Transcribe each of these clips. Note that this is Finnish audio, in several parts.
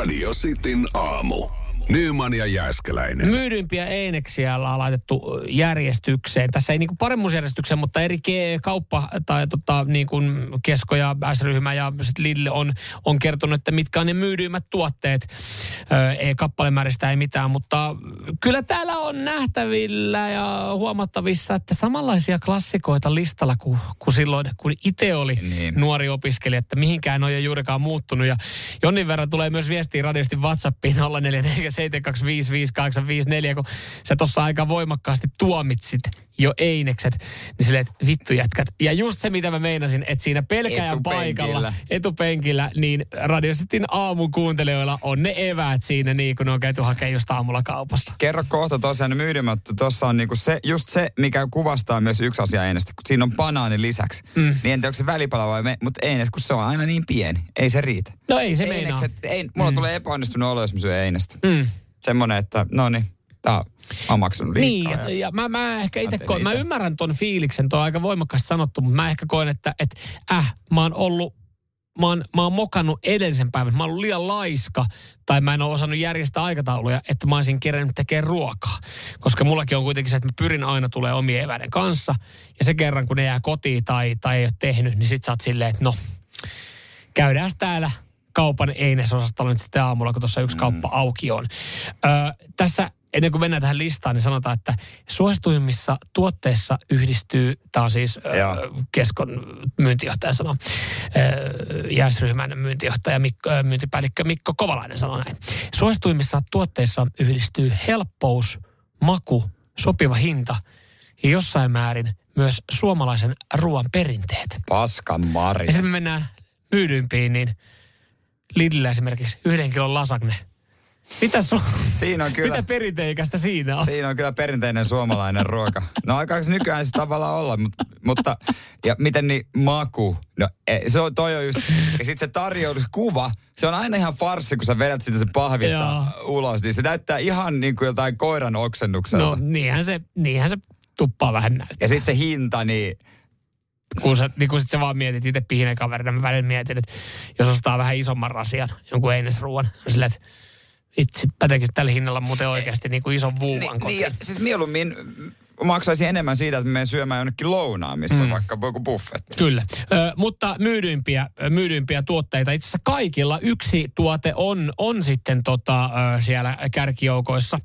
Radio Cityn aamu. Nyman ja Jääskeläinen. Myydympiä eineksiä ollaan laitettu järjestykseen. Tässä ei niinku paremmuusjärjestykseen, mutta eri kauppa tai tota, niinku Kesko ja S-ryhmä ja sit Lidl on, on kertonut, että mitkä on ne myydyimmät tuotteet. Ö, ei kappalemääristä ei mitään, mutta kyllä täällä on nähtävillä ja huomattavissa, että samanlaisia klassikoita listalla kuin, kuin silloin, kun itse oli niin. nuori opiskelija, että mihinkään ei ole juurikaan muuttunut. Ja jonnin verran tulee myös viestiä radiosti WhatsAppiin 0447255854, kun sä tuossa aika voimakkaasti tuomitsit jo einekset, niin silleen, että vittu jätkät. Ja just se, mitä mä meinasin, että siinä pelkäjän Etupenkillä. paikalla, etupenkillä, niin Radio Cityn aamun kuuntelijoilla on ne eväät siinä, niin kun ne on käyty hakemaan just aamulla kaupassa. Kerro kohta tosiaan myydymättä. Tuossa on niinku se, just se, mikä kuvastaa myös yksi asia einestä. Kun siinä on banaani lisäksi. Mm. Niin en tiedä, onko se välipala vai me, mutta eines, kun se on aina niin pieni. Ei se riitä. No ei se meinaa. Einekset, ei, mulla mm. tulee epäonnistunut olo, jos mä syön einestä. Mm. Semmoinen, että no niin, tää on, mä oon maksanut Niin, liikaa. ja, ja mä, mä ehkä itse koen, mä ymmärrän ton fiiliksen, tuo on aika voimakkaasti sanottu, mutta mä ehkä koen, että et, äh, mä oon ollut, mä oon, mä oon mokannut edellisen päivän, mä oon ollut liian laiska, tai mä en ole osannut järjestää aikatauluja, että mä olisin kerännyt tekemään ruokaa. Koska mullakin on kuitenkin se, että mä pyrin aina tulee omien eväiden kanssa, ja se kerran, kun ne jää kotiin tai, tai ei ole tehnyt, niin sit sä oot silleen, että no, käydään täällä kaupan einesosastolla nyt sitten aamulla, kun tuossa yksi Mm. kauppa auki on. Ö, tässä ennen kuin mennään tähän listaan, niin sanotaan, että suosituimmissa tuotteissa yhdistyy, tämä on siis ö, Joo. Keskon myyntijohtaja sanoo, jäisryhmän myyntijohtaja, Mikko, ö, myyntipäällikkö Mikko Kovalainen sanoo näin. Suosituimmissa tuotteissa yhdistyy helppous, maku, sopiva hinta ja jossain määrin myös suomalaisen ruoan perinteet. Paskan Mari. Ja sitten me mennään myydyimpiin, niin Lidlillä esimerkiksi yhden kilon lasagne. Mitä, su- Siinä on kyllä... mitä perinteikästä siinä on? Siinä on kyllä perinteinen suomalainen ruoka. No aika se nykyään se tavallaan olla, mutta, mutta ja miten niin maku? No ei, se on, toi on just, ja sitten se tarjouskuva, se on aina ihan farssi, kun sä vedät sitä se pahvista Joo. ulos, niin se näyttää ihan niin kuin jotain koiran oksennuksella. No niinhän se, niinhän se tuppaa vähän näyttää. Ja sitten se hinta, niin Kun, sä, niin kun sit sä vaan mietit itse pihinen kaverina, mä välillä mietin, että jos ostaa vähän isomman rasian, jonkun einesruuan, niin silleen, että itse päteekö tällä hinnalla muuten oikeasti niin kuin ison vuuvan niin, kotiin. niin, siis mieluummin maksaisin enemmän siitä, että me menen syömään jonnekin lounaan, missä on vaikka joku buffetti. Kyllä, Ö, mutta myydyimpiä, myydyimpiä tuotteita. Itse asiassa kaikilla yksi tuote on, on sitten tota, ö, siellä kärkijoukoissa,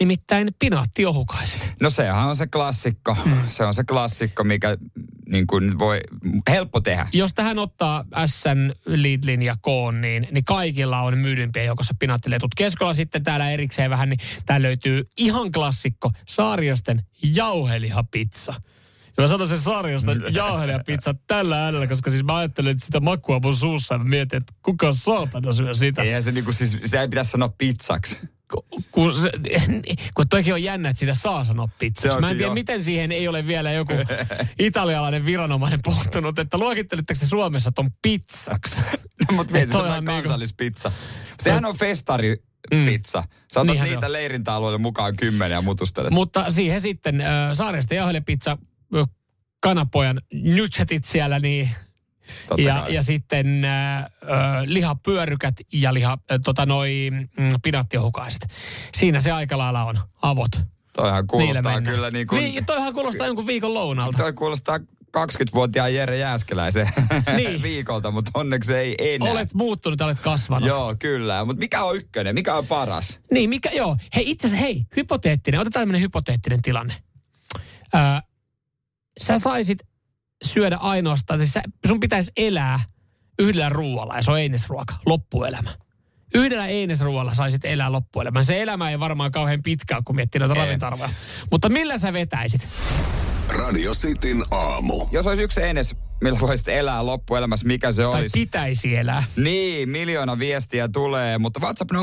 nimittäin pinaattiohukaiset. No sehän on se klassikko. Mm. Se on se klassikko, mikä niin kuin voi helppo tehdä. Jos tähän ottaa SN, Lidlin ja Koon, niin, niin kaikilla on myydympiä joukossa pinaattiletut. Keskolla sitten täällä erikseen vähän, niin täällä löytyy ihan klassikko Saariosten jauhelihapizza. Ja mä sanon sen Saariosten jauhelihapizza tällä äänellä, koska siis mä ajattelin, että sitä makua mun suussa ja mä mietin, että kuka saatana syö sitä. Eihän se niinku siis, sitä ei pitäisi sanoa pizzaksi. Ku- kun, se, kun toikin on jännä, että sitä saa sanoa pizzaksi. Mä en tiedä, jo. miten siihen ei ole vielä joku italialainen viranomainen puuttunut, että luokittelitteko te Suomessa ton pizzaksi? No, mutta mieti, se on niinku- kansallispizza. Sehän on festari pizza. Sä otat Niinhän niitä leirintäalueelle mukaan kymmenen ja mutustelet. Mutta siihen sitten äh, Saaresta jauhelepizza, ö, kanapojan nutsetit siellä, niin Totta ja, kai. ja sitten äh, lihapyörykät ja liha, ö, tota noi, mm, pinattiohukaiset. Siinä se aika lailla on avot. Toihan kuulostaa kyllä niin kuin... Niin, toihan kuulostaa jonkun viikon lounalta. Toi kuulostaa 20-vuotiaan Jere Jääskeläisen Niin. viikolta, mutta onneksi ei enää. Olet muuttunut, olet kasvanut. Joo, kyllä. Mutta mikä on ykkönen? Mikä on paras? Niin, mikä, joo. Hei, itse asiassa, hei, hypoteettinen, otetaan tämmöinen hypoteettinen tilanne. Öö, sä saisit syödä ainoastaan, siis sä, sun pitäisi elää yhdellä ruoalla, ja se on einesruoka, loppuelämä. Yhdellä einesruoalla saisit elää loppuelämän. Se elämä ei varmaan kauhean pitkään, kun miettii noita ravintarvoja. Mutta millä sä vetäisit? Radio Cityn aamu. Jos olisi yksi enes, millä voisit elää loppuelämässä, mikä se Tai olisi? pitäisi elää? Niin, miljoona viestiä tulee, mutta WhatsApp 0447255854.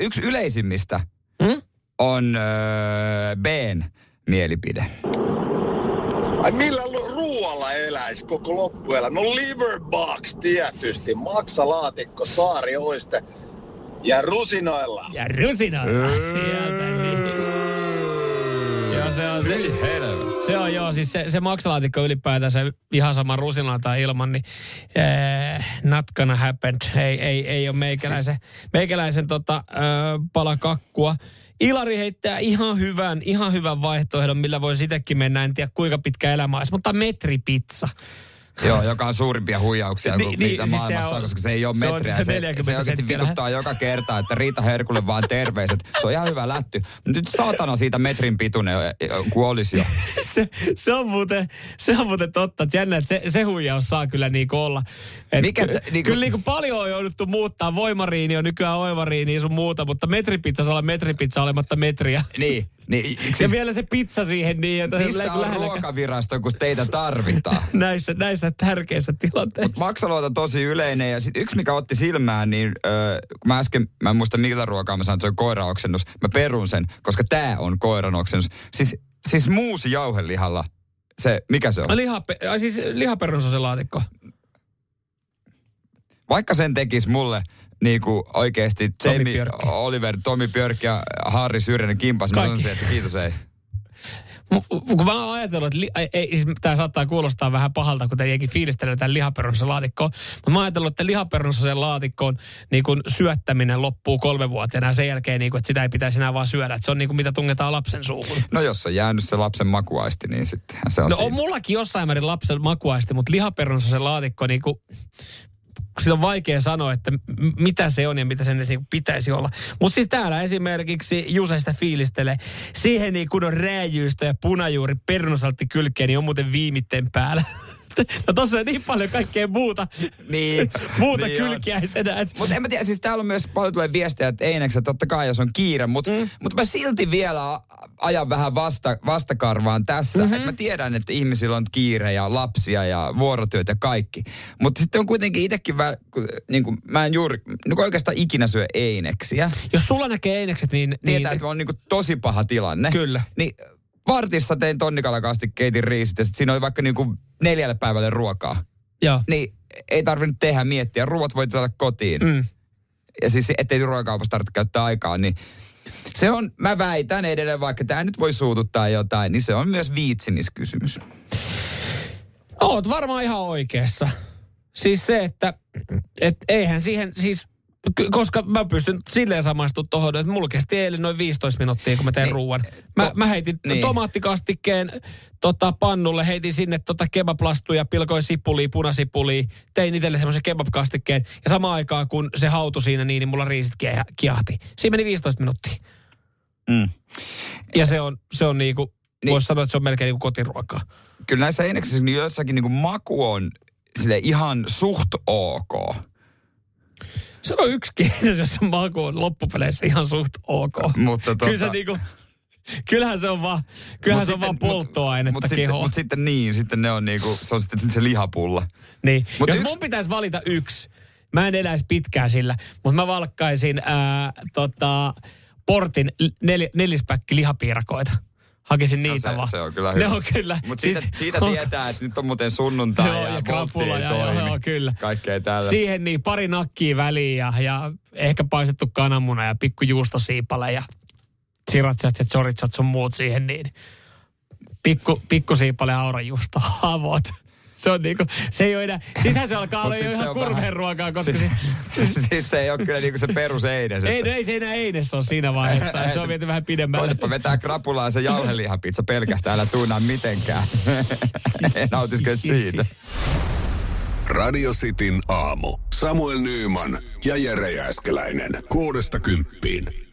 Yksi yleisimmistä Hmm? on öö, Bn mielipide. Ai millä lu- ruoalla eläisi koko loppuelämä? No liverbox tietysti, maksalaatikko, saarioiste ja rusinoilla. Ja rusinoilla sieltä. Niin. joo, se on se. Se on joo, siis se, se maksalaatikko ylipäätään se ihan sama rusinalla tai ilman, niin ee, not gonna happen. Ei, ei, ei ole meikäläisen, siis... meikäläisen tota, ö, pala kakkua. Ilari heittää ihan hyvän, ihan hyvän vaihtoehdon, millä voi itsekin mennä. En tiedä kuinka pitkä elämä olisi, mutta metripizza. Joo, joka on suurimpia huijauksia kuin Niin, niin, niin, mitä siis maailmassa se on, on- koska se ei ole se metriä. se Se, 40 se oikeasti vituttaa joka kerta, että Riita Herkulle vaan terveiset. Se on ihan hyvä lätty. Nyt saatana siitä metrin pituinen, kun olisi jo. se, se, on muuten, se on muuten totta, että jännä, että se, se huijaus saa kyllä niinku olla. Et Mikä t- niinku- Kyllä niinku paljon on jouduttu muuttaa. Voimariini on nykyään oivariini ja sun muuta, mutta metripizza saa olla metripizza olematta metriä. Niin, niin Ja siis vielä se pizza siihen niin, että missä on lähelläkään- ruokavirasto, kun teitä tarvitaan? näissä, näissä tärkeissä tilanteissa. Maksaloita tosi yleinen ja sit yksi mikä otti silmään, niin ö, kun mä äsken, mä en muista mitä ruokaa mä sanoin, että se on koiraoksennus. Mä perun sen, koska tää on koiran oksennus. Siis, siis muusi jauhelihalla, se, mikä se on? Liha, ai siis lihaperunsosen laatikko. Vaikka sen tekis mulle niin kuin oikeasti Tomi Jamie Björk. Oliver, Tomi Björk ja Harri Syrjänen kimpas, mä sanoisin, että kiitos ei. Kun mä oon ajatellut, että li, ei- ei, siis tämä saattaa kuulostaa vähän pahalta, kun teidänkin fiilistelee tämän lihaperunsosen laatikkoon. Mä oon ajatellut, että lihaperunsosen laatikkoon niin kun syöttäminen loppuu kolme vuotta ja sen jälkeen, niin kun, että sitä ei pitäisi enää vaan syödä. Että se on niin kuin mitä tungetaan lapsen suuhun. No jos on jäänyt se lapsen makuaisti, niin sittenhän se on No siinä. on mullakin jossain määrin lapsen makuaisti, mutta lihaperunsosen laatikko, niin kuin, sitä on vaikea sanoa, että mitä se on ja mitä sen pitäisi olla. Mutta siis täällä esimerkiksi Juseista fiilistelee. Siihen niin kun on rääjyystä ja punajuuri perunasaltti kylkeen, niin on muuten viimitten päällä. No tossa on niin paljon kaikkea muuta, Niin, muuta niin kylkiäisenä. että- Mutta en mä tiedä, siis täällä on myös paljon tulee viestejä, että Eineksen totta kai jos on kiire, mutta mm. mut mä silti vielä ajan vähän vasta, vastakarvaan tässä. Mm-hmm. Että mä tiedän, että ihmisillä on kiire ja lapsia ja vuorotyöt ja kaikki. Mutta sitten on kuitenkin itsekin, vä, kun, niin kuin, mä en juuri, niin oikeastaan ikinä syö Eineksiä. Jos sulla näkee einekset, niin... niin Tietää, että on niin kuin tosi paha tilanne. Kyllä. Niin vartissa tein tonnikalakastikeitin riisit ja sit siinä oli vaikka niin kuin neljälle päivälle ruokaa. Joo. Niin ei tarvinnut tehdä miettiä. Ruuat voi tuoda kotiin Mm. ja siis ettei ruokakaupassa tarvitse käyttää aikaa, niin se on, mä väitän edelleen, vaikka tämä nyt voi suututtaa jotain, niin se on myös viitsimiskysymys. Oot varmaan ihan oikeassa. Siis se, että et eihän siihen siis, koska mä pystyn silleen samaistumaan tuohon, että mulla kesti eilen noin 15 minuuttia, kun mä tein Niin, ruuan. Mä, to- mä heitin niin. tomaattikastikkeen tota, pannulle, heitin sinne tota kebablastuja, pilkoin sipulia, punasipulia, tein itselle semmoisen kebabkastikkeen. Ja samaan aikaan, kun se hautui siinä, niin, niin mulla riisit kia- kiahti. Siinä meni 15 minuuttia. Mm. Ja se on, se on niinku, Niin. voisi sanoa, että se on melkein niinku kotiruokaa. Kyllä näissä eineksissä niin jossakin niin kuin maku on sille ihan suht ok. Se on yksi jos se maku on loppupeleissä ihan suht ok. Mutta tota, Kyllä se niinku, kyllähän se on vaan, kyllähän mut se on vaan sitten- polttoainetta mut, mut sitten, kehoon. mut sitten niin, sitten ne on niinku, se on sitten se lihapulla. Niin. Mut Jos yksi- mun pitäisi valita yksi, mä en eläisi pitkään sillä, mutta mä valkkaisin ää, tota, portin nel, nelispäkki lihapiirakoita. Hakisin No niitä se, vaan. se on kyllä Ne hyvä. on kyllä. Mutta siitä, siitä tietää, että nyt on muuten sunnuntai Joo, ja, ja krapula ja- joo, toimi. joo, kyllä. Kaikkea tällaista. Siihen niin pari nakkia väliin ja, ja ehkä paistettu kananmuna ja pikku juustosiipale ja siriratsat ja choritsat sun muut siihen niin. Pikku, pikku siipale aurajuusto, avot. Se on niinku, se ei ole enää, sitähän se alkaa olla jo ihan on kurveen ruokaa, koska Sit, se, sit se ei ole kyllä niinku se perus eines. ei, että- no ei se enää eines ole siinä vaiheessa. että se on viety vähän pidemmälle. Koitapa vetää krapulaa se jauhelihapizza pelkästään, älä tuunaa mitenkään. Nautiskele siitä. Radio Cityn aamu. Samuel Nyyman ja Jere Jääskeläinen. Kuudesta kymppiin.